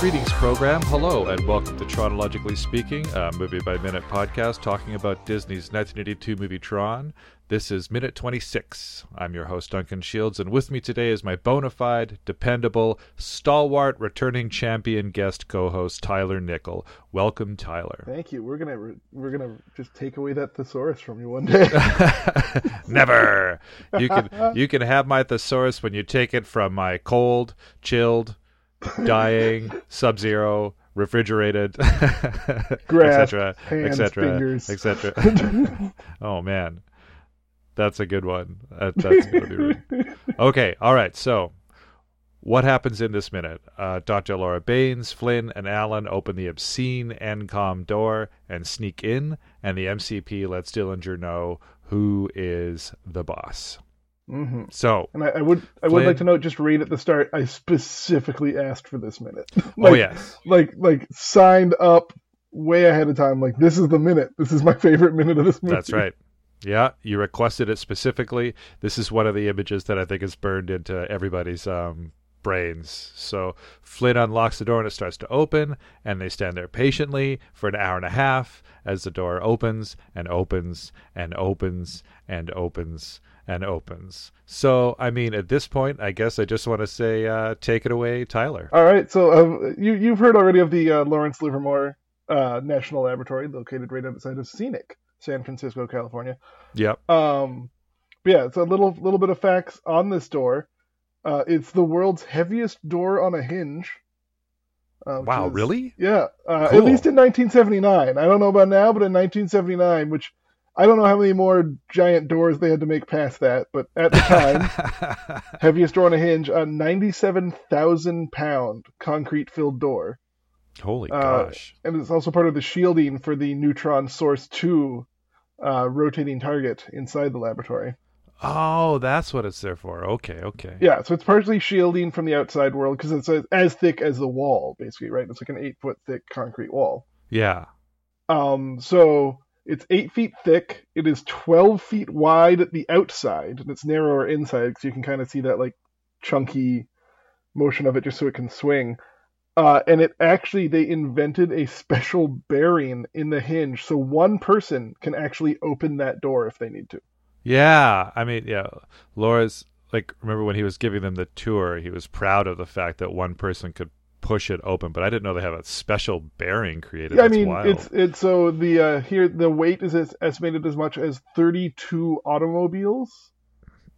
Greetings, program. Hello, and welcome to Tronologically Speaking, a movie by minute podcast talking about Disney's 1982 movie Tron. This is minute 26. I'm your host, Duncan Shields, and with me today is my bona fide, dependable, stalwart, returning champion guest co-host Tyler Nickel. Welcome, Tyler. Thank you. We're gonna re- we're gonna just take away that thesaurus from you one day. Never. You can you can have my thesaurus when you take it from my cold, chilled, dying, sub-zero, refrigerated, etc., etc., etc. oh man, that's a good one. That, that's gonna be really... okay. All right. So, what happens in this minute? Uh, Dr. Laura Baines, Flynn, and Alan open the obscene ENCOM door and sneak in, and the MCP lets Dillinger know who is the boss. Hmm So, And I, I would I would Flynn. like to note just right at the start, I specifically asked for this minute. oh yes, like like signed up way ahead of time. Like this is the minute. This is my favorite minute of this movie. That's right. Yeah, you requested it specifically. This is one of the images that I think is burned into everybody's um, brains. So Flynn unlocks the door and it starts to open, and they stand there patiently for an hour and a half as the door opens and opens and opens and opens and opens. So, I mean, at this point, I guess I just want to say, uh, take it away, Tyler. All right. So um, you you've heard already of the uh, Lawrence Livermore uh, National Laboratory, located right outside of scenic San Francisco, California. Yep. Um, but yeah, it's a little little bit of facts on this door. Uh, it's the world's heaviest door on a hinge. Uh, Wow, is- really? Yeah, uh, Cool. at least in 1979. I don't know about now, but in 1979, which I don't know how many more giant doors they had to make past that, but at the time, heaviest door on a hinge, a 97,000 pound concrete filled door. Holy Uh, gosh. And it's also part of the shielding for the neutron source 2 uh, rotating target inside the laboratory. Oh, that's what it's there for. Okay, okay. Yeah, so it's partially shielding from the outside world because it's as, as thick as the wall, basically, right? It's like an eight foot thick concrete wall. Yeah. Um, so it's eight feet thick. It is 12 feet wide at the outside, and it's narrower inside so you can kind of see that like chunky motion of it just so it can swing. Uh, and it actually, they invented a special bearing in the hinge so one person can actually open that door if they need to. Yeah, I mean, yeah, Laura's like remember when he was giving them the tour, he was proud of the fact that one person could push it open, but I didn't know they have a special bearing created. Yeah, I mean, wild. it's it's so the uh, here the weight is estimated as much as 32 automobiles.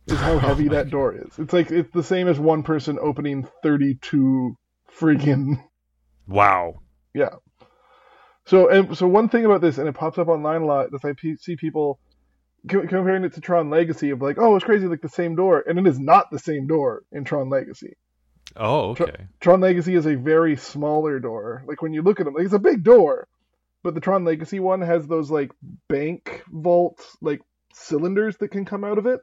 Is how heavy that door is. It's like it's the same as one person opening 32 friggin' wow. yeah. So and so one thing about this, and it pops up online a lot, is I see people comparing it to Tron Legacy of like, oh, it's crazy, like the same door, and it is not the same door in Tron Legacy. Oh, Tr- okay. Tron Legacy is a very smaller door. Like when you look at them, like it's a big door, but the Tron Legacy one has those like bank vault like cylinders that can come out of it.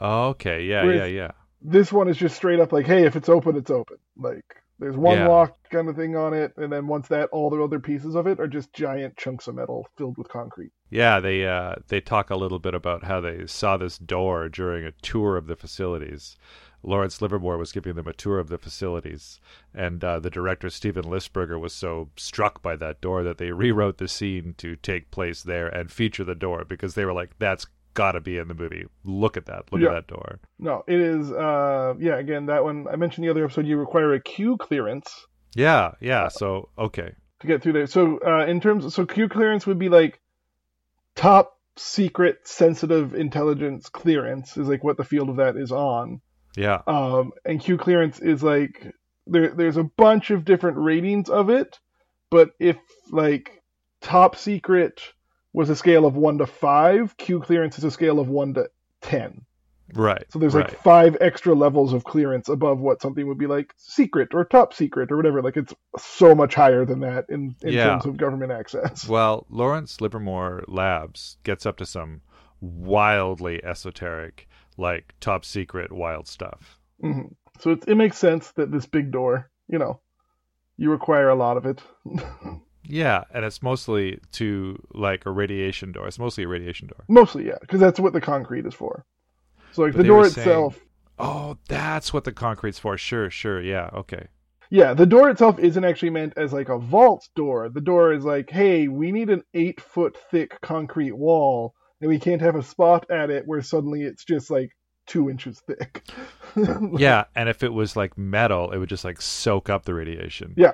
Okay, yeah, Whereas- yeah, yeah. This one is just straight up like, hey, if it's open, it's open. Like there's one Yeah. lock kind of thing on it, and then once that, all the other pieces of it are just giant chunks of metal filled with concrete. Yeah, they uh they talk a little bit about how they saw this door during a tour of the facilities. Lawrence Livermore was giving them a tour of the facilities, and uh, the director Steven Lisberger was so struck by that door that they rewrote the scene to take place there and feature the door because they were like, "That's got to be in the movie. Look at that! Look Yeah. at that door." No, it is. uh Yeah, again, that one I mentioned the other episode. You require a Q clearance Yeah, yeah. So okay, to get through there. So uh, in terms, of, so Q clearance would be like top secret sensitive intelligence clearance is like what the field of that is on. Yeah, Um, and Q clearance is like there. There's a bunch of different ratings of it, but if like top secret was a scale of one to five, Q clearance is a scale of one to ten. right. So there's right. like five extra levels of clearance above what something would be like secret or top secret or whatever. Like it's so much higher than that in, in Yeah. terms of government access. Well, Lawrence Livermore Labs gets up to some wildly esoteric, like top secret wild stuff. hmm So it, it makes sense that this big door, you know, you require a lot of it. Yeah, and it's mostly to like a radiation door. It's mostly a radiation door. Mostly, yeah, because that's what the concrete is for. So like But the door were saying- itself, Oh, that's what the concrete's for. Sure, sure. Yeah, okay. Yeah, the door itself isn't actually meant as like a vault door. The door is like, hey, we need an eight foot thick concrete wall, and we can't have a spot at it where suddenly it's just like two inches thick. yeah, and if it was like metal, it would just like soak up the radiation. Yeah.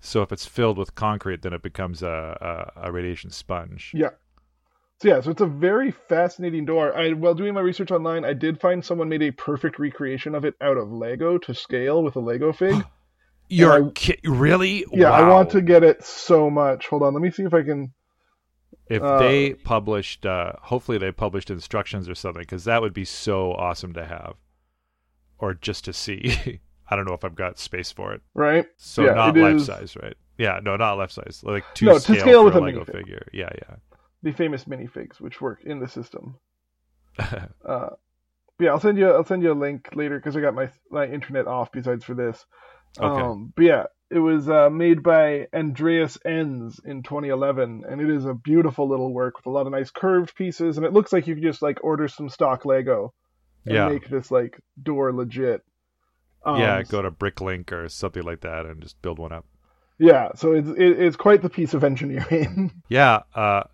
So if it's filled with concrete, then it becomes a, a, a radiation sponge. Yeah. So yeah, so it's a very fascinating door. I while doing my research online, I did find someone made a perfect recreation of it out of Lego to scale with a Lego fig. You're I, ki- really? Yeah, wow. I want to get it so much. Hold on, let me see if I can. If uh, they published, uh, hopefully they published instructions or something, because that would be so awesome to have, or just to see. I don't know if I've got space for it. Right. So yeah, not life is... size, right? Yeah, no, not life size. Like to no, scale to scale with a Lego minifig. figure. Yeah, yeah. The famous minifigs, which work in the system. uh, yeah, I'll send you. I'll send you a link later because I got my my internet off. Besides for this, Okay. um, but yeah, it was uh, made by Andreas Enz in 2011, and it is a beautiful little work with a lot of nice curved pieces, and it looks like you could just like order some stock Lego and Yeah. make this like door legit. Um, yeah, go to Bricklink or something like that and just build one up. Yeah, so it's it, it's quite the piece of engineering. Yeah, uh,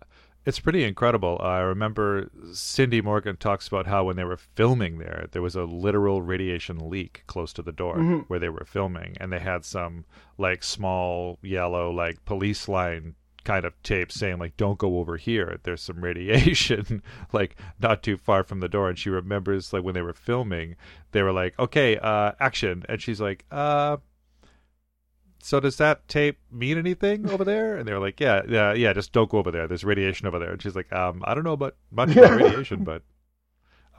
it's pretty incredible. I remember Cindy Morgan talks about how when they were filming there, there was a literal radiation leak close to the door Mhm. where they were filming, and they had some like small yellow like police line kind of tape saying like don't go over here there's some radiation like not too far from the door and she remembers like when they were filming they were like okay uh action and she's like uh so does that tape mean anything over there? And they were like, yeah, yeah, yeah, just don't go over there. There's radiation over there. And she's like, um, I don't know about much about radiation, but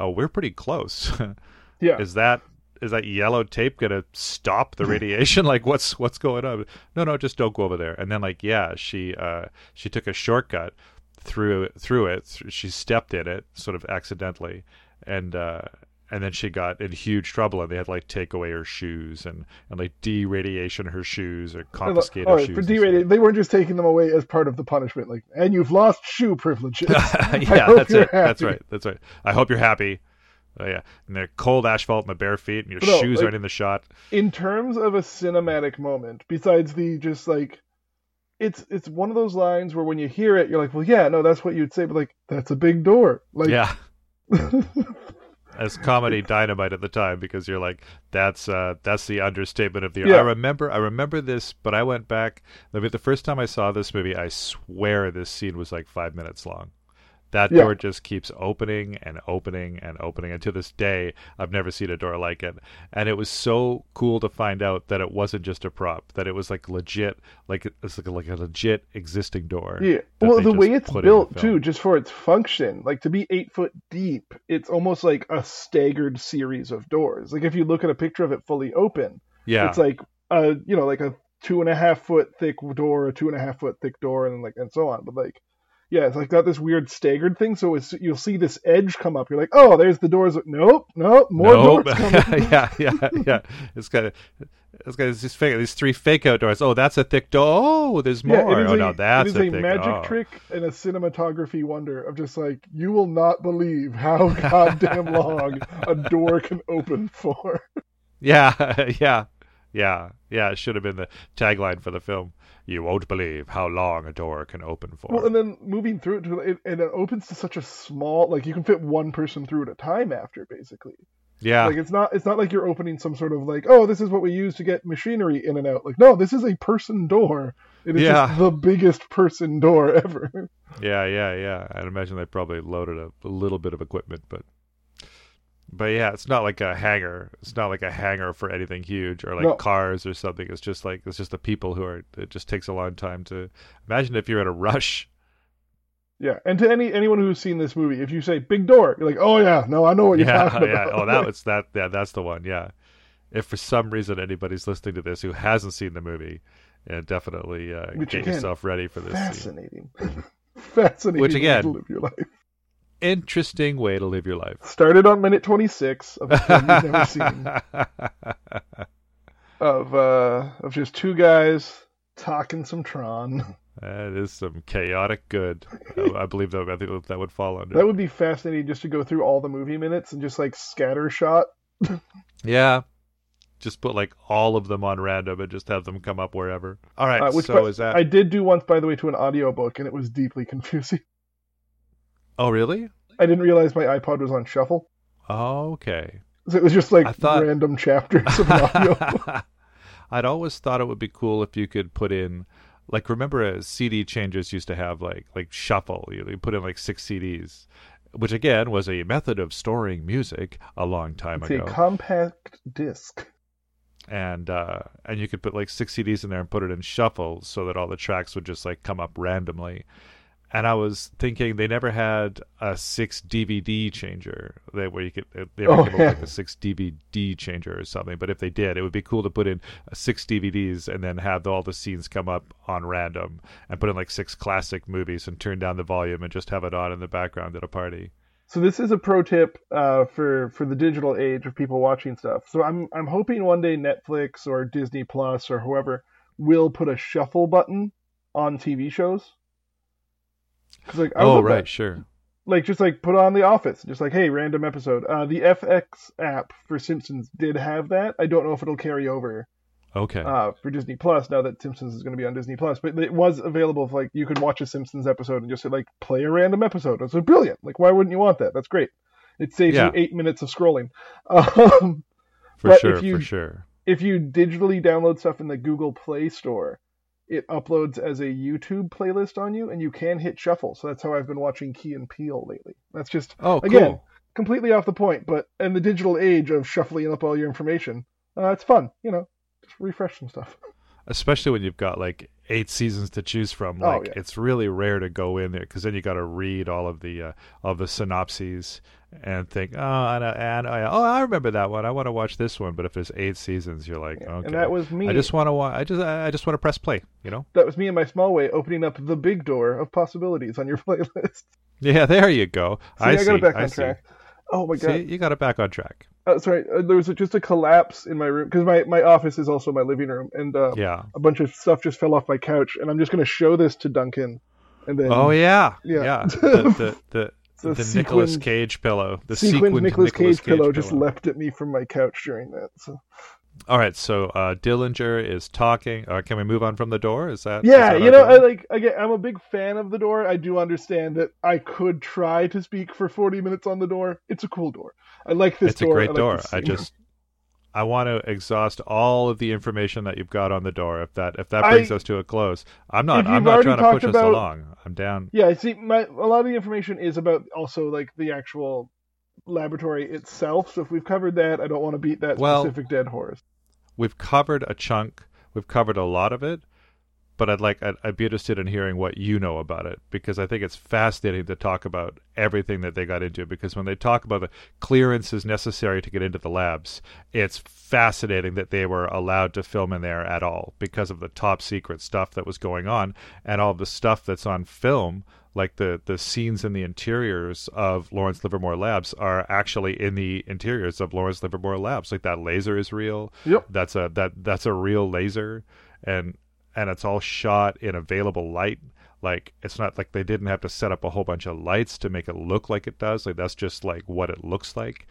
oh, we're pretty close. yeah, is that is that yellow tape gonna stop the radiation? like, what's what's going on? No, no, just don't go over there. And then like, yeah, she uh she took a shortcut through through it. She stepped in it, sort of accidentally, and uh and then she got in huge trouble, and they had like take away her shoes and and like de-radiation her shoes or confiscate her shoes. for they weren't just taking them away as part of the punishment, like, and you've lost shoe privileges. yeah, that's it. That's right. That's right. I hope you're happy. Oh, yeah, and the cold asphalt and the bare feet, and your No, shoes like- aren't in the shot. in terms of a cinematic moment, besides the just like it's it's one of those lines where when you hear it, you're like, well, yeah, no, that's what you'd say, but like that's a big door, like yeah, as comedy dynamite at the time because you're like that's uh that's the understatement of the year. Yeah. I remember I remember this, but I went back. Mean, the first time I saw this movie, I swear this scene was like five minutes long. That Yeah. door just keeps opening and opening and opening, and to this day, I've never seen a door like it. And it was so cool to find out that it wasn't just a prop; that it was like legit, like it's like a, like a legit existing door. yeah. Well, the way it's put in the built too, just for its function, like to be eight foot deep, it's almost like a staggered series of doors. Like if you look at a picture of it fully open, Yeah, it's like a you know like a two and a half foot thick door, a two and a half foot thick door, and like and so on. But like, yeah, it's like got this weird staggered thing. So it's, you'll see this edge come up. You're like, oh, there's the doors. Nope, nope, more Nope. doors coming. yeah, yeah, yeah. It's got it's got these fake, these three fake outdoors. Oh, that's a thick door. Oh, there's more. Yeah, oh, a, no, that's it is a, thick. magic oh. trick and a cinematography wonder of just like you will not believe how goddamn long a door can open for. Yeah, yeah, yeah, yeah. It should have been the tagline for the film. You won't believe how long a door can open for. Well, and then moving through it, to, it, and it opens to such a small, like you can fit one person through at a time after, basically. yeah, Like it's not, it's not like you're opening some sort of like, oh, this is what we use to get machinery in and out. Like, no, this is a person door. It is Yeah. just the biggest person door ever. yeah, yeah, yeah. I'd imagine they probably loaded a, a little bit of equipment, but. But yeah, it's not like a hangar. It's not like a hangar for anything huge or like No. cars or something. It's just like it's just the people who are. It just takes a long time to imagine if you're in a rush yeah, and to any anyone who's seen this movie, if you say big door, you're like, oh yeah, no, I know what you're yeah, talking yeah. about. Oh, that was that. Yeah, that's the one. Yeah. If for some reason anybody's listening to this who hasn't seen the movie, yeah, definitely uh, Which get again, yourself ready for this. fascinating, fascinating. Which again- live your life. Interesting way to live your life. Started on minute 26 of a film you've never seen. Of uh, of just two guys talking some Tron. That is some chaotic good. I, I believe that. I think that would fall under. That would be fascinating just to go through all the movie minutes and just like scatter shot. Yeah, just put like all of them on random and just have them come up wherever. All right, Uh, which so is that? I did do once, by the way, to an audiobook, and it was deeply confusing. Oh, really? I didn't realize my iPod was on shuffle, Okay. so it was just like thought- random chapters of audio. I'd always thought it would be cool if you could put in, like, remember uh, CD changers used to have like like shuffle. You, you put in like six CDs, which again was a method of storing music a long time It's a ago. compact disc. and uh, and you could put like six CDs in there and put it in shuffle so that all the tracks would just like come up randomly. And I was thinking they never had a six DVD changer that where you could they never Oh, came up yeah. with like a six DVD changer or something. But if they did, it would be cool to put in uh, six DVDs and then have all the scenes come up on random and put in like six classic movies and turn down the volume and just have it on in the background at a party. So this is a pro tip uh, for for the digital age of people watching stuff. So I'm I'm hoping one day Netflix or Disney Plus or whoever will put a shuffle button on TV shows. 'Cause, like, I Oh right, that. sure. like just like put on The Office, just like hey, random episode. Uh, the FX app for Simpsons did have that. I don't know if it'll carry over Okay. uh, for Disney Plus now that Simpsons is going to be on Disney Plus. But it was available. If, like you could watch a Simpsons episode and just like play a random episode. It's like, brilliant. Like why wouldn't you want that? That's great. It saves Yeah. you eight minutes of scrolling. Um, for sure, you- for sure. if you digitally download stuff in the Google Play Store, it uploads as a YouTube playlist on you, and you can hit shuffle. So that's how I've been watching Key and Peele lately. That's just Oh, cool. again completely off the point, but in the digital age of shuffling up all your information, uh, it's fun. You know, just refresh some stuff. especially when you've got like eight seasons to choose from Oh, like yeah. it's really rare to go in there because then you got to read all of the uh, all of the synopses and think oh and, and oh i remember that one i want to watch this one but if there's eight seasons you're like okay And that was me. i just want to wa- i just i just want to press play you know that was me in my small way opening up the big door of possibilities on your playlist. yeah there you go See, i, I, see got it back I on see. track. Oh my god, see you got it back on track Uh, sorry, uh, there was just a collapse in my room because my, my office is also my living room, and uh, yeah a bunch of stuff just fell off my couch, and I'm just going to show this to Duncan, and then oh yeah Yeah. yeah the the the, The Nicolas Cage pillow the sequined sequined Nicolas Nicolas Cage pillow just pillow. leapt at me from my couch during that. So All right, so uh, Dillinger is talking. Uh, can we move on from the door? Is that yeah, that you know, I like again, I'm a big fan of the door. I do understand that I could try to speak for 40 minutes on the door. It's a cool door. I like this it's a great I like door. I just I want to exhaust all of the information that you've got on the door. If that if that brings I- us to a close, I'm not I'm not trying to push us along. I'm down. Yeah, see, my a lot of the information is about also like the actual laboratory itself. So if we've covered that, I don't want to beat that Well- specific dead horse. We've covered a chunk. We've covered a lot of it, but I'd like I'd, I'd be interested in hearing what you know about it because I think it's fascinating to talk about everything that they got into. Because when they talk about the clearances necessary to get into the labs, it's fascinating that they were allowed to film in there at all because of the top secret stuff that was going on and all the stuff that's on film. Like the, the scenes in the interiors of Lawrence Livermore Labs are actually in the interiors of Lawrence Livermore Labs. Like that laser is real. Yep. that's a that that's a real laser. And and it's all shot in available light. Like it's not like they didn't have to set up a whole bunch of lights to make it look like it does. Like that's just like what it looks like.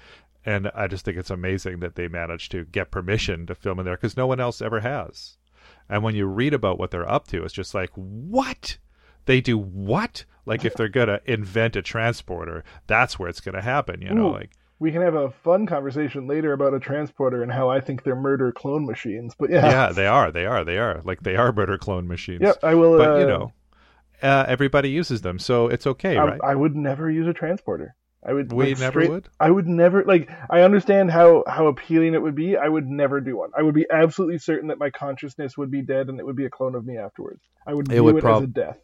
And i just think it's amazing that they managed to get permission to film in there because no one else ever has. And when you read about what they're up to it's just like what they do what like if they're gonna invent a transporter that's where it's gonna happen you know Ooh. like We can have a fun conversation later about a transporter and how I think they're murder clone machines. But yeah, yeah they are they are they are like they are murder clone machines Yep, I will. but you uh, know, uh, everybody uses them, so it's okay, I, right? I would never use a transporter. I would. we like, never straight- would. I would never like. I understand how how appealing it would be. I would never do one. I would be absolutely certain that my consciousness would be dead and it would be a clone of me afterwards. I would It view would it prob- as a death.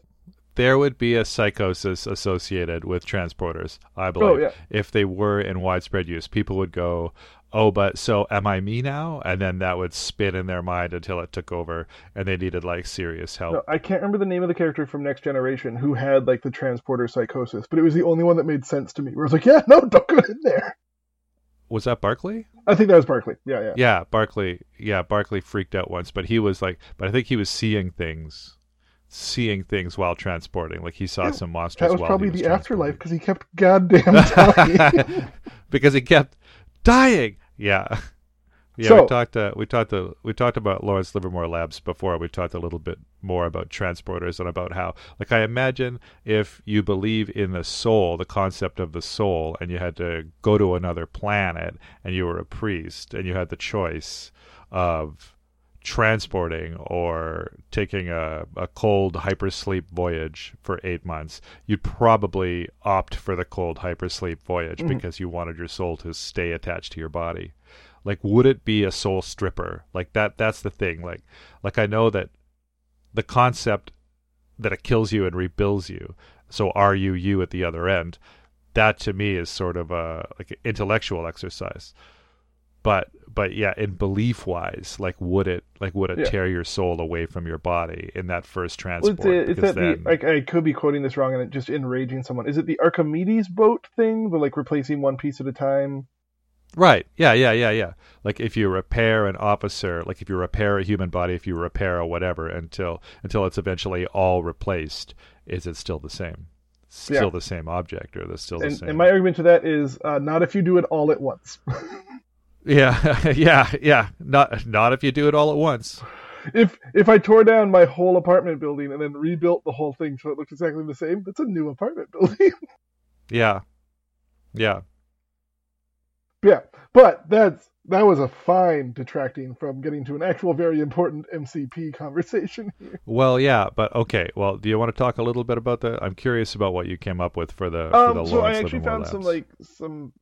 There would be a psychosis associated with transporters, I Oh believe. yeah. If they were in widespread use, people would go, "Oh, but so am I me now?" And then that would spin in their mind until it took over, and they needed like serious help. No, I can't remember the name of the character from Next Generation who had like the transporter psychosis, but it was the only one that made sense to me. Where I was like, yeah, no, don't go in there. Was that Barclay? I think that was Barclay. Yeah, yeah. Yeah, Barclay. Yeah, Barclay freaked out once, but he was like, but I think he was seeing things, seeing things while transporting. Like he saw Yeah, some monsters. That was probably was the afterlife because he kept goddamn dying. because he kept dying. Yeah, Yeah, So- we talked. Uh, we talked. Uh, we talked about Lawrence Livermore Labs before. We talked a little bit more about transporters and about how, like, I imagine if you believe in the soul, the concept of the soul, and you had to go to another planet, and you were a priest, and you had the choice of transporting or taking a, a cold hypersleep voyage for eight months, you'd probably opt for the cold hypersleep voyage Mhm. because you wanted your soul to stay attached to your body. Like, would it be a soul stripper? Like that. That's the thing. Like, like I know that the concept that it kills you and rebuilds you. So are you you at the other end? That to me is sort of a like an intellectual exercise. But but yeah, in belief wise, like would it like would it Yeah. tear your soul away from your body in that first Well, transport? it's that then- the like I could be quoting this wrong and it just enraging someone. Is it the Archimedes boat thing, the like replacing one piece at a time? Right. Yeah, yeah, yeah, yeah. Like if you repair an officer, like if you repair a human body, if you repair a whatever until until it's eventually all replaced, is it still the same? Still Yeah. the same object or the still the And, same? and my argument to that is uh, not if you do it all at once. Yeah, yeah, yeah. Not not if you do it all at once. if if I tore down my whole apartment building and then rebuilt the whole thing so it looks exactly the same, that's a new apartment building. Yeah. Yeah. yeah, but that's that was a fine detracting from getting to an actual very important MCP conversation here. Well, yeah, but okay. Well, do you want to talk a little bit about that? I'm curious about what you came up with for the for the Um, so I actually found some like some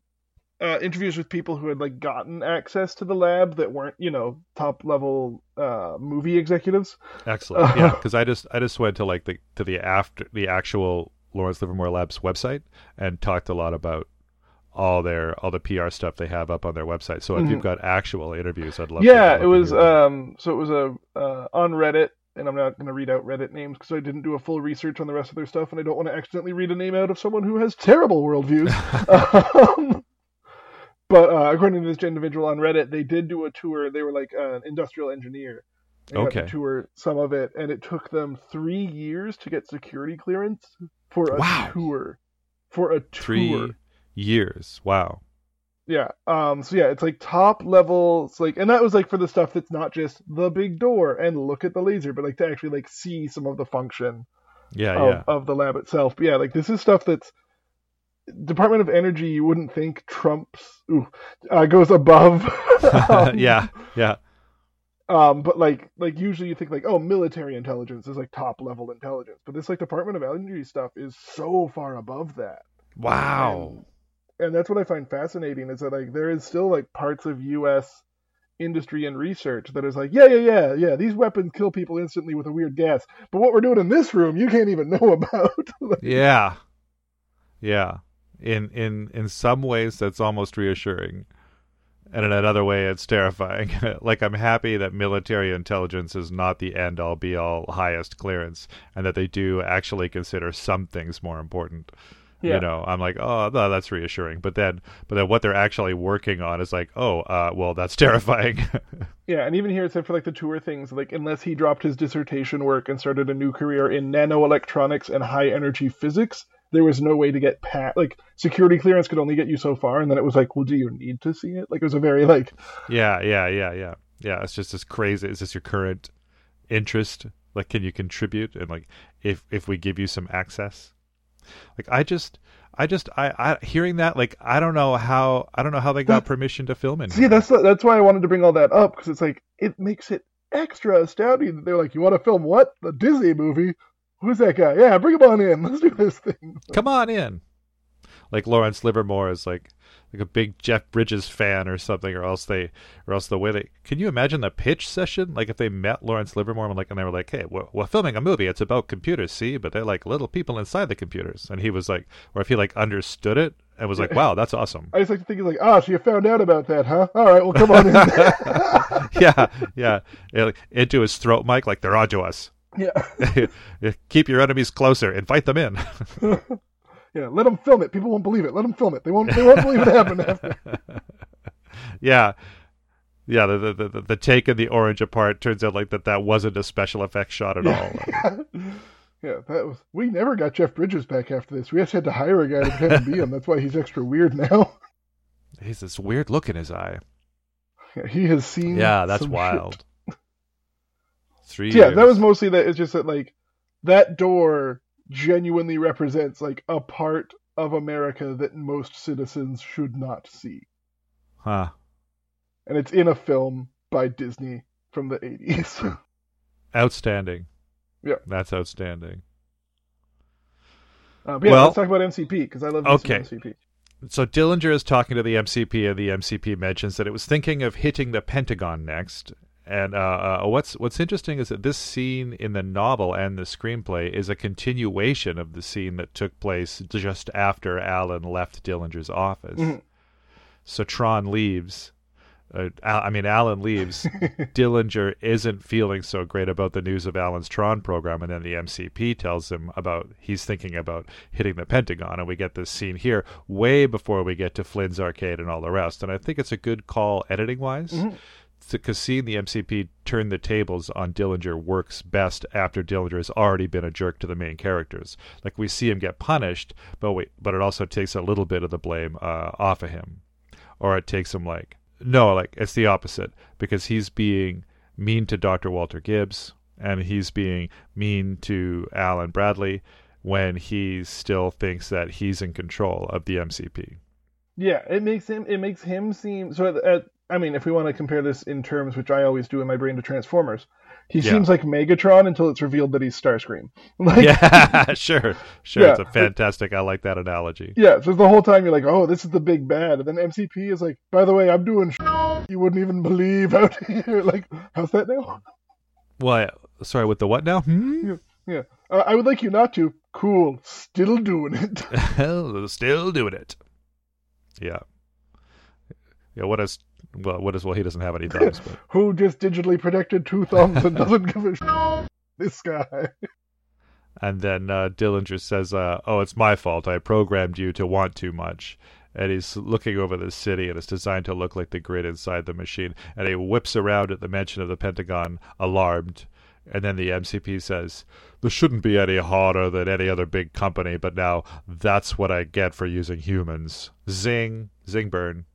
uh, interviews with people who had like gotten access to the lab that weren't you know top level uh, movie executives. Excellent. Yeah, because I just I just went to like the to the after the actual Lawrence Livermore Labs website and talked a lot about all their all the PR stuff they have up on their website. So if Mhm. you've got actual interviews, I'd love. to, yeah, I'd it to was um so it was a uh, on Reddit and I'm not going to read out Reddit names because I didn't do a full research on the rest of their stuff and I don't want to accidentally read a name out of someone who has terrible worldviews. um, but uh, according to this individual on Reddit, they did do a tour. They were like an industrial engineer. They got to Okay. tour some of it, and it took them three years to get security clearance for a Wow. tour. For a tour. three years. Wow. Yeah. Um. So yeah, it's like top level. It's like, and that was like for the stuff that's not just the big door and look at the laser, but like to actually like see some of the function Yeah, of, yeah. of the lab itself. But yeah, like this is stuff that's Department of Energy. You wouldn't think trumps ooh, uh, goes above. um, yeah, yeah. Um. But like like usually you think like oh military intelligence is like top level intelligence, but this like Department of Energy stuff is so far above that. Wow. and that's what I find fascinating is that like there is still like parts of U.S. industry and research that is like, yeah, yeah, yeah, yeah, these weapons kill people instantly with a weird gas, but what we're doing in this room, you can't even know about. Like, Yeah. Yeah. In in in some ways that's almost reassuring. And in another way it's terrifying. like I'm happy that military intelligence is not the end all be all highest clearance and that they do actually consider some things more important. Yeah. You know, I'm like, oh, no, that's reassuring. But then, but then, what they're actually working on is like, oh, uh, well, that's terrifying. yeah, and even here said for like the tour things, like unless he dropped his dissertation work and started a new career in nanoelectronics and high energy physics, there was no way to get past. Like security clearance could only get you so far, and then it was like, well, do you need to see it? Like it was a very like Yeah, yeah, yeah, yeah, yeah. It's just as crazy. Is this your current interest? Like, can you contribute? And like, if if we give you some access, like, I just, I just, I, I hearing that, like, I don't know how, I don't know how they got permission to film in. See, here. that's that's why I wanted to bring all that up because it's like it makes it extra astounding that they're like, "You want to film what? The Disney movie? Who's that guy? Yeah, bring him on in. Let's do this thing." Come on in. Like Lawrence Livermore is like like a big Jeff Bridges fan or something, or else they, or else the way they. Can you imagine the pitch session? Like if they met Lawrence Livermore and like, and they were like, "Hey, we're, we're filming a movie. It's about computers, see, but they're like little people inside the computers." And he was like, or if he like understood it and was like, "Wow, that's awesome." I just like to think it's like, "Ah, so you found out about that, huh? All right, well, come on in." yeah, yeah, Yeah, like, into his throat mic, like they're onto us. yeah, Keep your enemies closer. Invite them in. yeah. Let them film it. People won't believe it. Let them film it. They won't. They won't believe it happened after. yeah yeah the, the the the take and the orange apart turns out like that that wasn't a special effects shot at all yeah, that was. We never got Jeff Bridges back after this. We just had to hire a guy to pretend to be him. That's why he's extra weird now. he's this weird look in his eye Yeah, He has seen. Yeah, that's wild. shit. Three. Yeah, years. that was mostly that. It's just that like that door genuinely represents like a part of America that most citizens should not see, Huh. and it's in a film by Disney from the 80s. Outstanding. Yeah. That's outstanding. Uh, but yeah, Well- let's talk about MCP because I love Okay. MCP. So Dillinger is talking to the MCP, and the MCP mentions that it was thinking of hitting the Pentagon next. And uh, uh, what's what's interesting is that this scene in the novel and the screenplay is a continuation of the scene that took place just after Alan left Dillinger's office. Mhm. So Tron leaves. Uh, Al- I mean, Alan leaves. Dillinger isn't feeling so great about the news of Alan's Tron program, and then the MCP tells him about he's thinking about hitting the Pentagon, and we get this scene here way before we get to Flynn's arcade and all the rest. And I think it's a good call editing wise. Mhm. Seeing the MCP turn the tables on Dillinger works best after Dillinger has already been a jerk to the main characters. Like we see him get punished, but we, but it also takes a little bit of the blame uh, off of him, or it takes him like no, like it's the opposite because he's being mean to Dr. Walter Gibbs and he's being mean to Alan Bradley when he still thinks that he's in control of the MCP. Yeah, it makes him it makes him seem so. At, at, I mean, if we want to compare this in terms, which I always do in my brain to Transformers, he Yeah. seems like Megatron until it's revealed that he's Starscream. Like, yeah, sure, sure. Yeah. It's a fantastic. I like that analogy. Yeah, so the whole time you're like, oh, this is the big bad. And then MCP is like, by the way, I'm doing sh- you wouldn't even believe out here. Like, how's that now? Well, sorry, with the what now? Hmm? Yeah. Uh, I would like you not to. Cool. Still doing it. Hell, Still doing it. Yeah. Yeah. What is well? What is well? He doesn't have any thumbs, but Who just digitally protected two thumbs and doesn't give a sh- This guy. And then uh, Dillinger says, uh, "Oh, it's my fault. I programmed you to want too much." And he's looking over the city, and it's designed to look like the grid inside the machine. And he whips around at the mention of the Pentagon, alarmed. And then the MCP says, "This shouldn't be any harder than any other big company, but now that's what I get for using humans." Zing, zing, burn.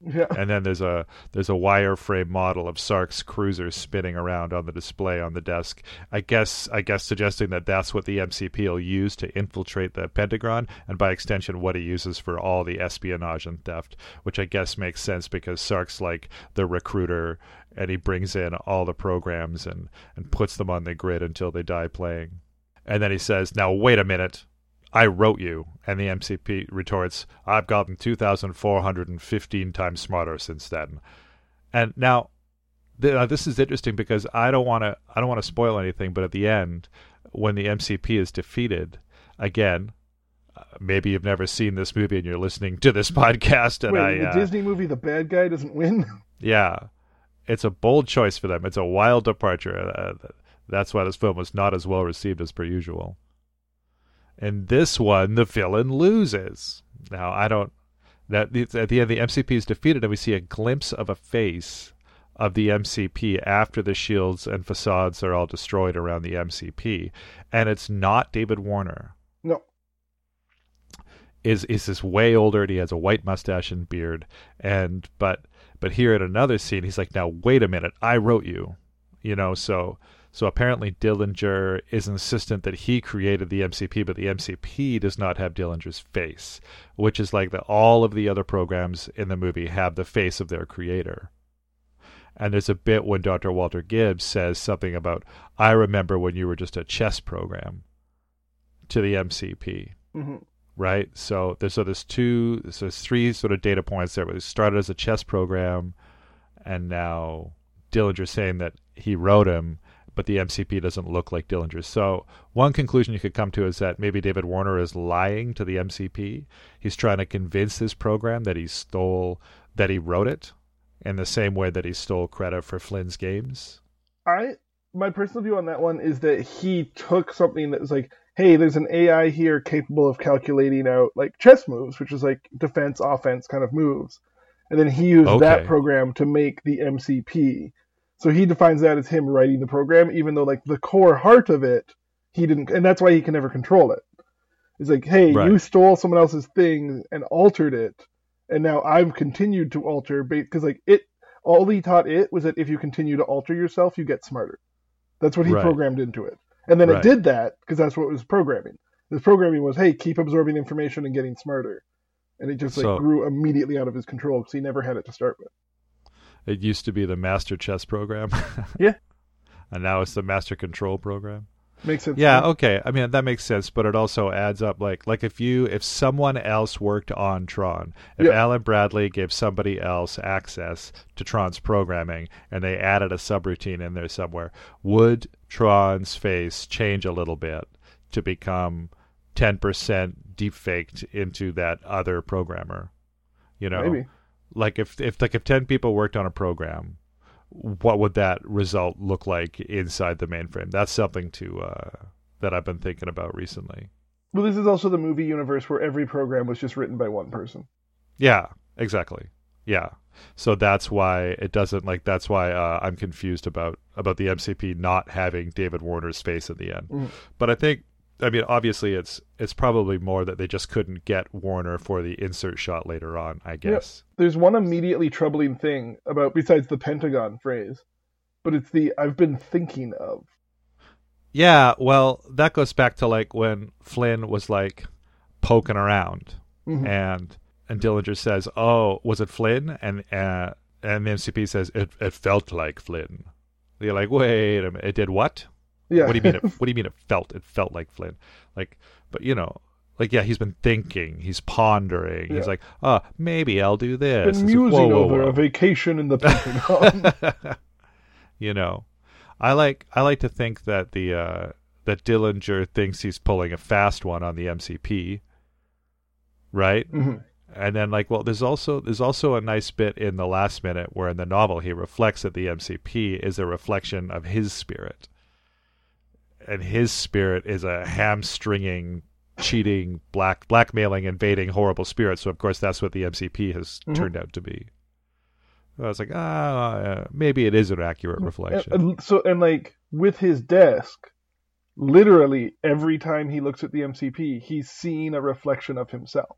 Yeah. And then there's a there's a wireframe model of Sark's cruiser spinning around on the display on the desk. I guess I guess suggesting that that's what the MCP will use to infiltrate the Pentagon, and by extension, what he uses for all the espionage and theft. Which I guess makes sense because Sark's like the recruiter, and he brings in all the programs and and puts them on the grid until they die playing. And then he says, "Now wait a minute." I wrote you. And the MCP retorts, I've gotten 2,415 times smarter since then. And now, th- uh, this is interesting because I don't want to. I don't want to spoil anything. But at the end, when the MCP is defeated, again, uh, maybe you've never seen this movie and you're listening to this podcast, and Wait, I, in the uh, Disney movie, the bad guy doesn't win? yeah, it's a bold choice for them. It's a wild departure. Uh, that's why this film was not as well received as per usual. In this one, the villain loses. Now, I don't. That at the end, the MCP is defeated, and we see a glimpse of a face of the MCP after the shields and facades are all destroyed around the MCP, and it's not David Warner. no. Is is this way older? And he has a white mustache and beard, and but but here in another scene, he's like, "Now wait a minute, I wrote you," you know. So so apparently Dillinger is insistent that he created the MCP, but the MCP does not have Dillinger's face, which is like that all of the other programs in the movie have the face of their creator. And there's a bit when Dr. Walter Gibbs says something about, "I remember when you were just a chess program," to the MCP hmm right? So there's so there's two, so there's three sort of data points there. It started as a chess program, and now Dillinger saying that he wrote him, but the MCP doesn't look like Dillinger. So one conclusion you could come to is that maybe David Warner is lying to the MCP. He's trying to convince this program that he stole, that he wrote it, in the same way that he stole credit for Flynn's games. I my personal view on that one is that he took something that was like, hey, there's an AI here capable of calculating out like chess moves, which is like defense, offense kind of moves, and then he used that program to make the MCP. So he defines that as him writing the program, even though like the core heart of it, he didn't, and that's why he can never control it. It's like, hey, Right. you stole someone else's thing and altered it, and now I've continued to alter because like it All he taught it was that if you continue to alter yourself, you get smarter. That's what he Right. programmed into it. And then it did that because that's what it was programming. The programming was, hey, keep absorbing information and getting smarter. And it just like So- grew immediately out of his control because he never had it to start with. It used to be the Master Chess program. Yeah. And now it's the Master Control program. Makes sense. Yeah, okay. I mean that makes sense, but it also adds up like like if you if someone else worked on Tron, if Yeah. Alan Bradley gave somebody else access to Tron's programming and they added a subroutine in there somewhere, would Tron's face change a little bit to become 10% deepfaked into that other programmer? You know, maybe. Like if if like if 10 people worked on a program what would that result look like inside the mainframe? That's something to uh that i've been thinking about recently. Well, this is also the movie universe where every program was just written by one person. yeah exactly. Yeah. So that's why it doesn't like that's why uh, i'm confused about about the mcp not having david warner's face at the end. Mhm. but i think i mean obviously it's it's probably more that they just couldn't get warner for the insert shot later on i guess There's one immediately troubling thing about besides the Pentagon phrase, but it's the I've been thinking of. Yeah, well, that goes back to like when Flynn was like poking around, Mhm. and and Dillinger says, "Oh, was it Flynn?" And uh, and the MCP says, "It it felt like Flynn." You're like, "Wait a minute, it did what? Yeah. What do you mean? It, what do you mean it felt? It felt like Flynn? Like, but you know." Like yeah, he's been thinking, he's pondering. Yeah. He's like, "Oh, maybe I'll do this." been It's like, musing whoa, whoa, over whoa. a vacation in the Pentagon. you know, I like I like to think that the uh, that Dillinger thinks he's pulling a fast one on the MCP, right? Mhm. And then like, well, there's also there's also a nice bit in the last minute where in the novel he reflects that the MCP is a reflection of his spirit, and his spirit is a hamstringing. Cheating, black, blackmailing, invading, horrible spirit. So of course that's what the MCP has Mhm. turned out to be. I was like, ah, maybe it is an accurate reflection. And- and so and like with his desk, literally every time he looks at the MCP, he's seeing a reflection of himself.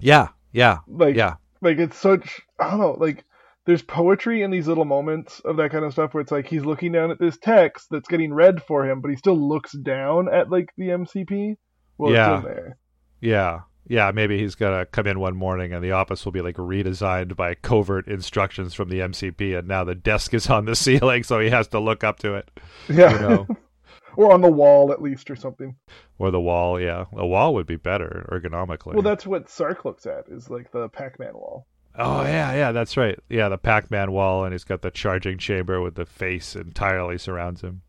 yeah, yeah, Like yeah, like it's such I don't know, like there's poetry in these little moments of that kind of stuff where it's like he's looking down at this text that's getting read for him, but he still looks down at like the MCP. Well, Yeah. it's in there. yeah, yeah. Maybe he's gonna come in one morning and the office will be like redesigned by covert instructions from the MCP, and now the desk is on the ceiling, so he has to look up to it, Yeah. you know, or on the wall at least or something. or the wall. Yeah, the wall would be better ergonomically. Well, that's what Sark looks at is like the Pac-Man wall. Oh yeah, yeah, that's right. Yeah, the Pac-Man wall, and he's got the charging chamber with the face entirely surrounds him.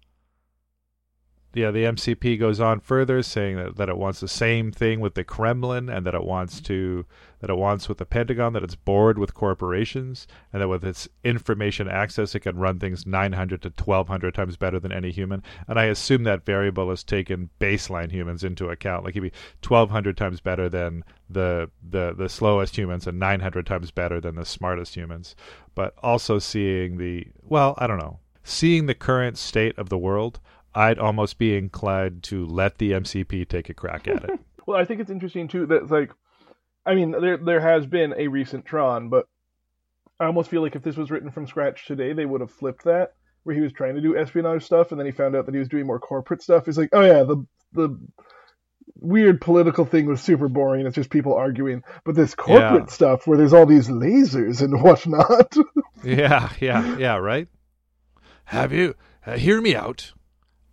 Yeah, the MCP goes on further, saying that, that it wants the same thing with the Kremlin, and that it wants to that it wants with the Pentagon, that it's bored with corporations, and that with its information access, it can run things 900 to 1200 times better than any human. And I assume that variable has taken baseline humans into account. Like he'd be 1200 times better than the the the slowest humans, and 900 times better than the smartest humans. But also seeing the well, I don't know, seeing the current state of the world. I'd almost be inclined to let the MCP take a crack at it. Well, I think it's interesting too that it's like, I mean, there there has been a recent Tron, but I almost feel like if this was written from scratch today, they would have flipped that, where he was trying to do espionage stuff, and then he found out that he was doing more corporate stuff. He's like, oh yeah, the the weird political thing was super boring. It's just people arguing, but this corporate Yeah. stuff where there's all these lasers and whatnot. yeah, yeah, yeah, right? Have you, uh, hear me out,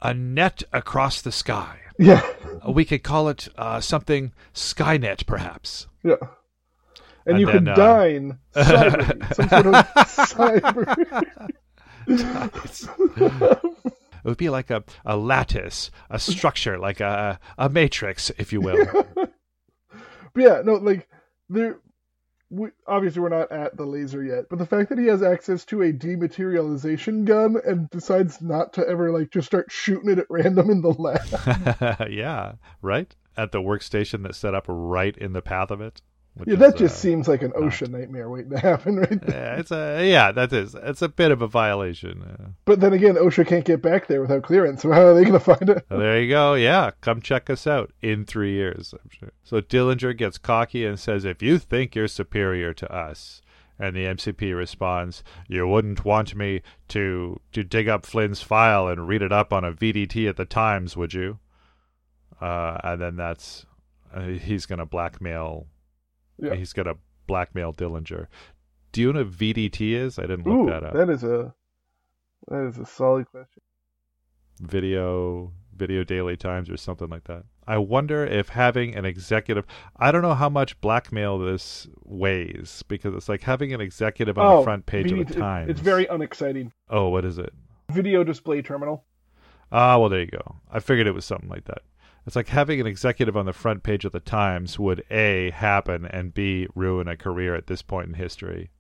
a net across the sky. yeah, we could call it uh, something Skynet, perhaps. yeah. And, And you then, could uh, dine cyber, some sort of cyber. It would be like a, a lattice, a structure, like a, a matrix, if you will. But yeah, no, like there. We, obviously, we're not at the laser yet, but the fact that he has access to a dematerialization gun and decides not to ever like just start shooting it at random in the lab, yeah, right? At the workstation that's set up right in the path of it. Yeah, is, that just uh, seems like an OSHA nightmare waiting to happen, right there. uh, it's a yeah, that is. It's a bit of a violation. Uh, But then again, OSHA can't get back there without clearance, so how are they going to find it? There you go. Yeah, come check us out in three years. I'm sure. So Dillinger gets cocky and says, "If you think you're superior to us, And the MCP responds, "You wouldn't want me to to dig up Flynn's file and read it up on a VDT at the Times, would you?" Uh, and then that's uh, he's gonna blackmail. Yeah. He's gonna blackmail Dillinger. Do you know what VDT is? I didn't look Ooh, that up. that is a that is a solid question. Video Video Daily Times or something like that. I wonder if having an executive I don't know how much blackmail this weighs because it's like having an executive on oh, the front page of VD the Times. It's very unexciting. Oh, what is it? Video display terminal. Ah, well there you go. I figured it was something like that. It's like having an executive on the front page of the Times would A happen and B ruin a career at this point in history.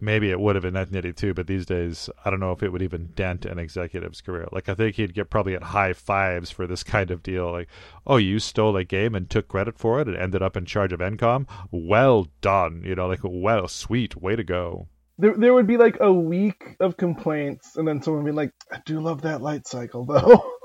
Maybe it would have in 1982, but these days I don't know if it would even dent an executive's career. Like I think he'd get probably at high fives for this kind of deal. Like, oh, you stole a game and took credit for it and ended up in charge of Encom. Well done. You know, like well, sweet, way to go. There, there would be like a week of complaints, and then someone would be like, "I do love that light cycle, though."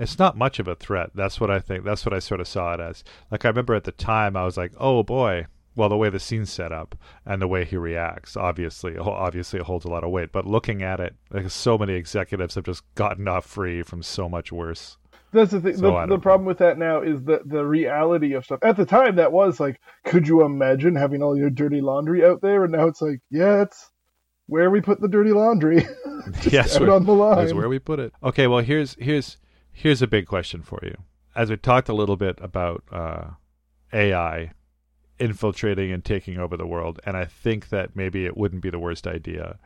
It's not much of a threat. That's what I think. That's what I sort of saw it as. Like I remember at the time, I was like, oh boy. Well, the way the scene's set up and the way he reacts, obviously, obviously it holds a lot of weight. But looking at it, like so many executives have just gotten off free from so much worse. That's the thing. So the, the problem with that now is the the reality of stuff. At the time, that was like, could you imagine having all your dirty laundry out there? And now it's like, yeah, it's where we put the dirty laundry. Yes, out on the line. That's where we put it. Okay, well here's here's here's a big question for you. As we talked a little bit about uh, AI infiltrating and taking over the world, and I think that maybe it wouldn't be the worst idea.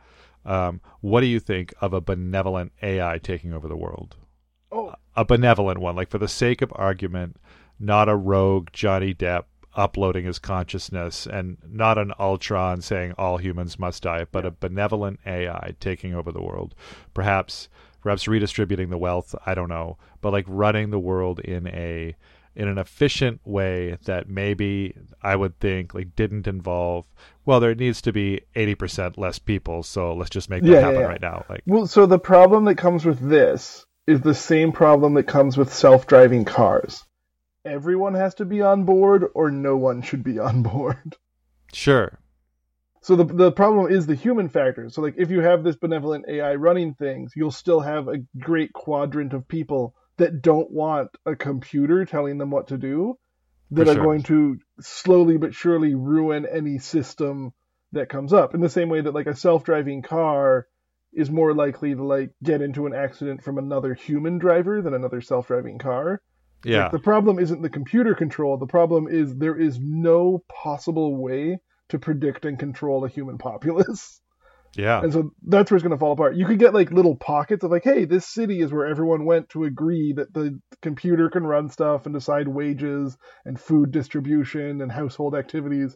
Um, what do you think of a benevolent AI taking over the world? oh, A benevolent one, like for the sake of argument, not a rogue Johnny Depp uploading his consciousness, and not an Ultron saying all humans must die, but a benevolent AI taking over the world. Perhaps, perhaps redistributing the wealth. I don't know, but like running the world in a in an efficient way that maybe I would think like didn't involve. Well, there needs to be eighty percent less people, so let's just make that Yeah, yeah, happen yeah. right now. Like, well, so the problem that comes with this is the same problem that comes with self-driving cars. Everyone has to be on board, or no one should be on board. sure, So the the problem is the human factor. So like if you have this benevolent AI running things, you'll still have a great quadrant of people that don't want a computer telling them what to do that For are going to slowly but surely ruin any system that comes up. In the same way that like a self-driving car is more likely to like get into an accident from another human driver than another self-driving car. yeah, Like, the problem isn't the computer control. The problem is there is no possible way to predict and control a human populace. yeah. And so that's where it's going to fall apart. You could get like little pockets of like, hey, this city is where everyone went to agree that the computer can run stuff and decide wages and food distribution and household activities.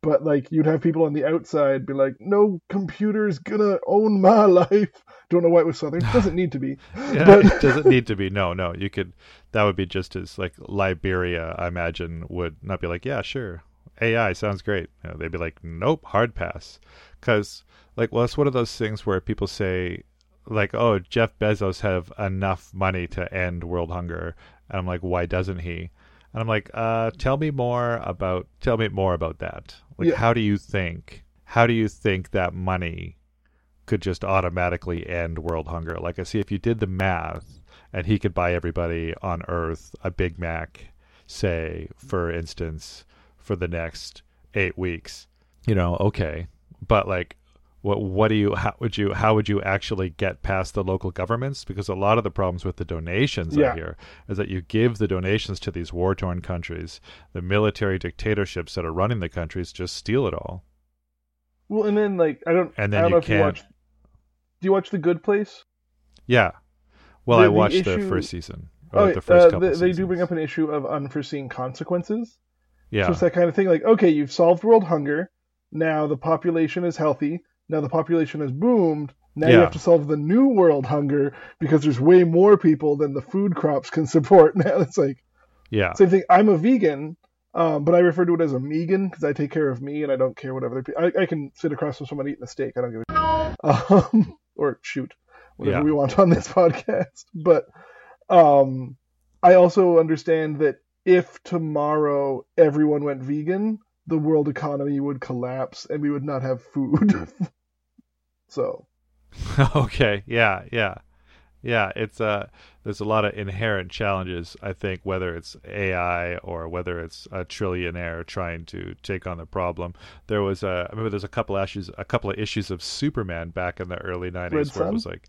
But like you'd have people on the outside be like, no computer's gonna own my life. Don't know why it was Southern. Doesn't need to be. Yeah, But- it doesn't need to be. No, no. You could. That would be just as like Liberia. I imagine would not be like, yeah, sure, AI sounds great. You know, they'd be like, nope, hard pass. Because like, well, it's one of those things where people say, like, oh, Jeff Bezos have enough money to end world hunger, and I'm like, why doesn't he? And I'm like, uh, tell me more about. Tell me more about that. Like, Yeah. how do you think? How do you think that money could just automatically end world hunger. Like I see if you did the math and he could buy everybody on earth a Big Mac, say, for instance, for the next eight weeks, you know, okay. But like what what do you how would you how would you actually get past the local governments? Because a lot of the problems with the donations Yeah. I hear is that you give the donations to these war torn countries, the military dictatorships that are running the countries just steal it all. Well, and then like I don't. And I then don't you if you can't- watch. Do you watch The Good Place? Yeah. Well, The- I watched the issue- first season. Oh, the first uh, they, they do bring up an issue of unforeseen consequences. Yeah. So it's that kind of thing. Like, okay, you've solved world hunger. Now the population is healthy. Now the population has boomed. Now you have to solve the new world hunger because there's way more people than the food crops can support. Now it's like yeah. same thing. I'm a vegan, um, but I refer to it as a megan because I take care of me and I don't care what other people. I, I can sit across from someone eating a steak. I don't give a um, or shoot whatever Yeah. we want on this podcast. But um, I also understand that if tomorrow everyone went vegan, the world economy would collapse and we would not have food. so. okay. Yeah. Yeah. Yeah. It's uh there's a lot of inherent challenges. I think whether it's AI or whether it's a trillionaire trying to take on the problem. There was a I remember there's a couple issues a couple of issues of Superman back in the early '90s Red where Sun? it was like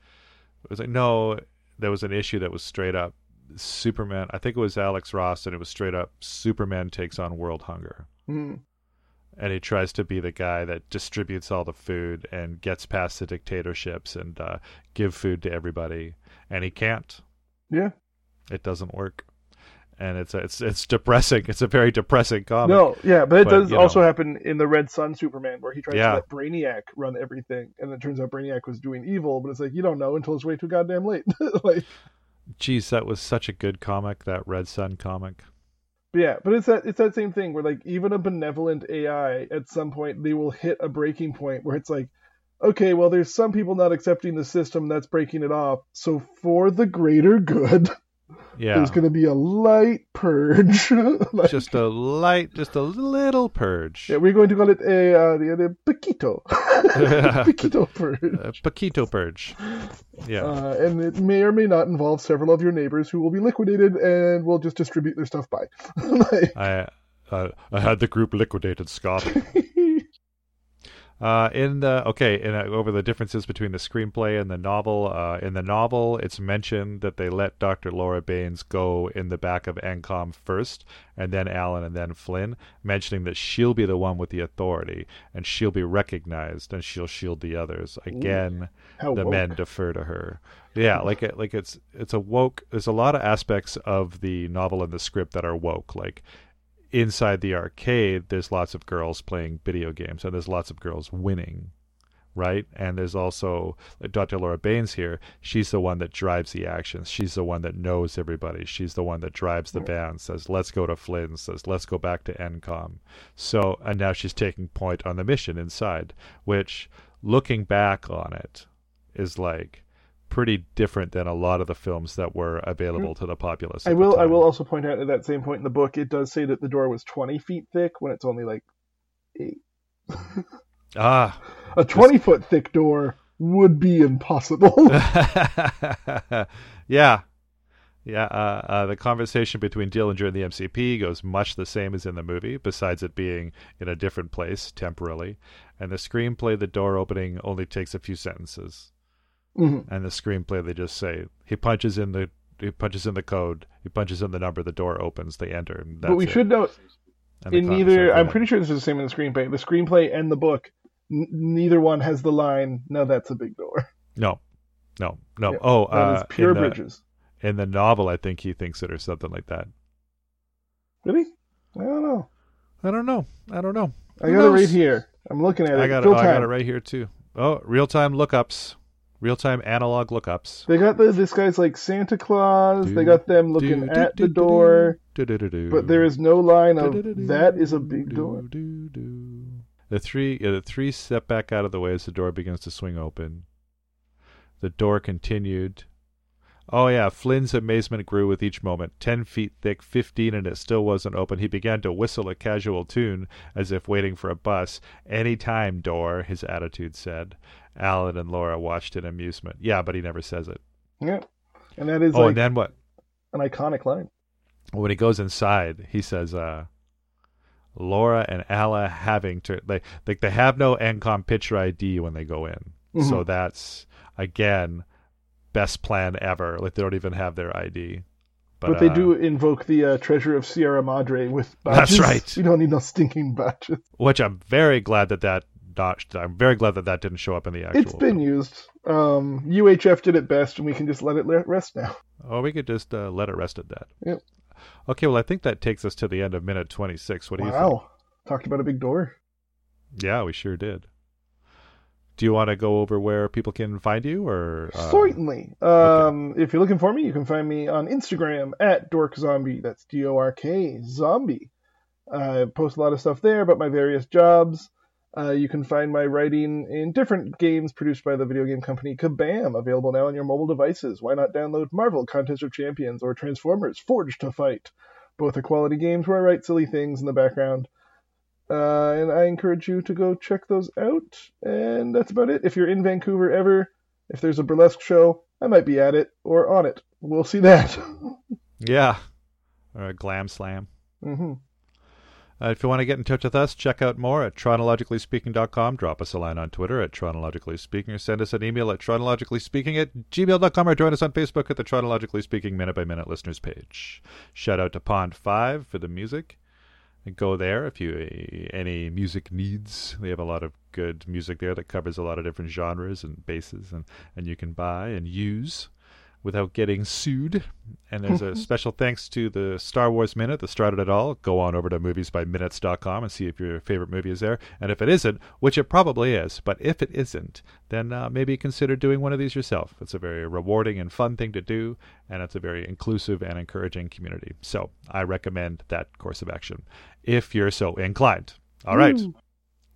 it was like no, there was an issue that was straight up Superman. I think it was Alex Ross, and it was straight up Superman takes on world hunger. mm. and he tries to be the guy that distributes all the food and gets past the dictatorships and uh, give food to everybody and he can't Yeah. it doesn't work and it's it's it's depressing it's a very depressing comic No, yeah, but it But, does also know. happen in the Red Sun Superman, where he tries Yeah. to let Brainiac run everything, and it turns out Brainiac was doing evil. But it's like you don't know until it's way too goddamn late. like, Jeez, that was such a good comic that red sun comic. Yeah, but it's that it's that same thing where like even a benevolent AI at some point they will hit a breaking point where it's like, okay, well there's some people not accepting the system that's breaking it off, so for the greater good, yeah there's going to be a light purge. Like, just a light just a little purge yeah, we're going to call it a uh, the, the Paquito, Paquito purge. a paquito purge yeah Uh, and it may or may not involve several of your neighbors who will be liquidated and will just distribute their stuff by. Like, i uh, i had the group liquidated scott Uh, in the okay, in uh, over the differences between the screenplay and the novel. Uh, in the novel, it's mentioned that they let Dr. Laura Baines go in the back of ENCOM first, and then Alan, and then Flynn, mentioning that she'll be the one with the authority, and she'll be recognized, and she'll shield the others. Again, How the woke. men defer to her. Yeah, like it, like it's it's a woke. There's a lot of aspects of the novel and the script that are woke. Like inside the arcade, there's lots of girls playing video games, and there's lots of girls winning, right? And there's also like Dr. Laura Baines here. She's the one that drives the actions. She's the one that knows everybody. She's the one that drives the band. Says, "Let's go to Flynn." Says, "Let's go back to ENCOM." So, and now she's taking point on the mission inside, which, looking back on it, is like pretty different than a lot of the films that were available to the populace. I will. I will also point out at that same point in the book, it does say that the door was 20 feet thick when it's only like eight. Ah, A 20 foot thick door would be impossible. yeah, yeah. Uh, uh, the conversation between Dillinger and the MCP goes much the same as in the movie, besides it being in a different place temporarily. And the screenplay, the door opening only takes a few sentences. Mhm. And the screenplay, they just say he punches in the he punches in the code, he punches in the number, the door opens, they enter. But we it. should note And in neither. I'm pretty sure this is the same in the screenplay. The screenplay and the book, n- neither one has the line. No, that's a big door. No, no, no. Yeah, oh, That is uh, pure in the, bridges. in the novel, I think he thinks it or something like that. Really? I don't know. I don't know. I don't know. I got it right here. I'm looking at it. I got it. Oh, I got it right here too. Oh, real time lookups, real time analog lookups. They got the, this guy's like Santa Claus. they got them looking Do, at do, the do, door, do, do, do, do. but there is no line of Do, do, do, that is a big do, door. do, do. The three, yeah, the three step back out of the way as the door begins to swing open. The door continued. Oh yeah, Flynn's amazement grew with each moment. Ten feet thick, fifteen, and it still wasn't open. He began to whistle a casual tune, as if waiting for a bus. Any time, door, his attitude said. Alan and Laura watched in amusement. Yeah, but he never says it. Yeah, and that is oh, like and then what? an iconic line. when he goes inside, he says, uh, Laura and Alla having to like like they have no ENCOM picture ID when they go in. So Mhm. that's again best plan ever. Like they don't even have their ID. But, But, they uh, do invoke the uh, treasure of Sierra Madre with badges. That's right. You don't need no stinking badges. which I'm very glad that that not I'm very glad that that didn't show up in the actual It's been film. used. Um, UHF did it best, and we can just let it rest now. Oh, we could just uh, let it rest at that. Yep. Okay, well I think that takes us to the end of minute 26. What do you think? wow, talked about a big door. Yeah, we sure did. Do you want to go over where people can find you, or uh, Certainly. Um, If you're looking for me, you can find me on Instagram at dorkzombie. That's D O R K zombie. I post a lot of stuff there about my various jobs. Uh, you can find my writing in different games produced by the video game company Kabam, available now on your mobile devices. Why not download Marvel Contest of Champions or Transformers Forged to Fight? Both are quality games where I write silly things in the background. Uh, and I encourage you to go check those out. And that's about it. If you're in Vancouver ever, if there's a burlesque show, I might be at it or on it. We'll see that. Yeah. Or a glam slam. hmm Uh, if you want to get in touch with us, check out more at chronologicallyspeaking.com. Drop us a line on Twitter at chronologicallyspeaking or send us an email at chronologicallyspeaking at gmail.com or join us on Facebook at the Chronologically Speaking Minute by Minute listeners page. Shout out to Pond 5 for the music. And go there if you any music needs. They have a lot of good music there that covers a lot of different genres and bases and, and you can buy and use without getting sued. And there's a special thanks to the Star Wars Minute that started it all. Go on over to moviesbyminutes.com and see if your favorite movie is there. And if it isn't, which it probably is, but if it isn't, then uh, maybe consider doing one of these yourself. It's a very rewarding and fun thing to do, and it's a very inclusive and encouraging community. So I recommend that course of action if you're so inclined. All right. Woo.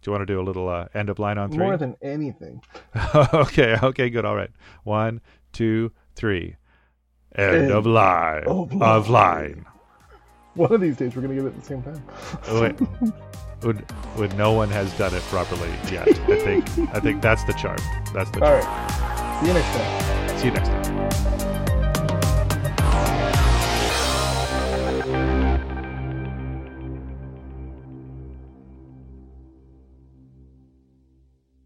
Do you want to do a little uh, end of line on three? More than anything. okay, okay, good. All right. One, two, three. End End of line. of Of line. line. One of these days we're going to give it at the same time. Wait, when, when no one has done it properly yet. I think I think that's the charm. That's the All charm. right. See you next time. See you next time.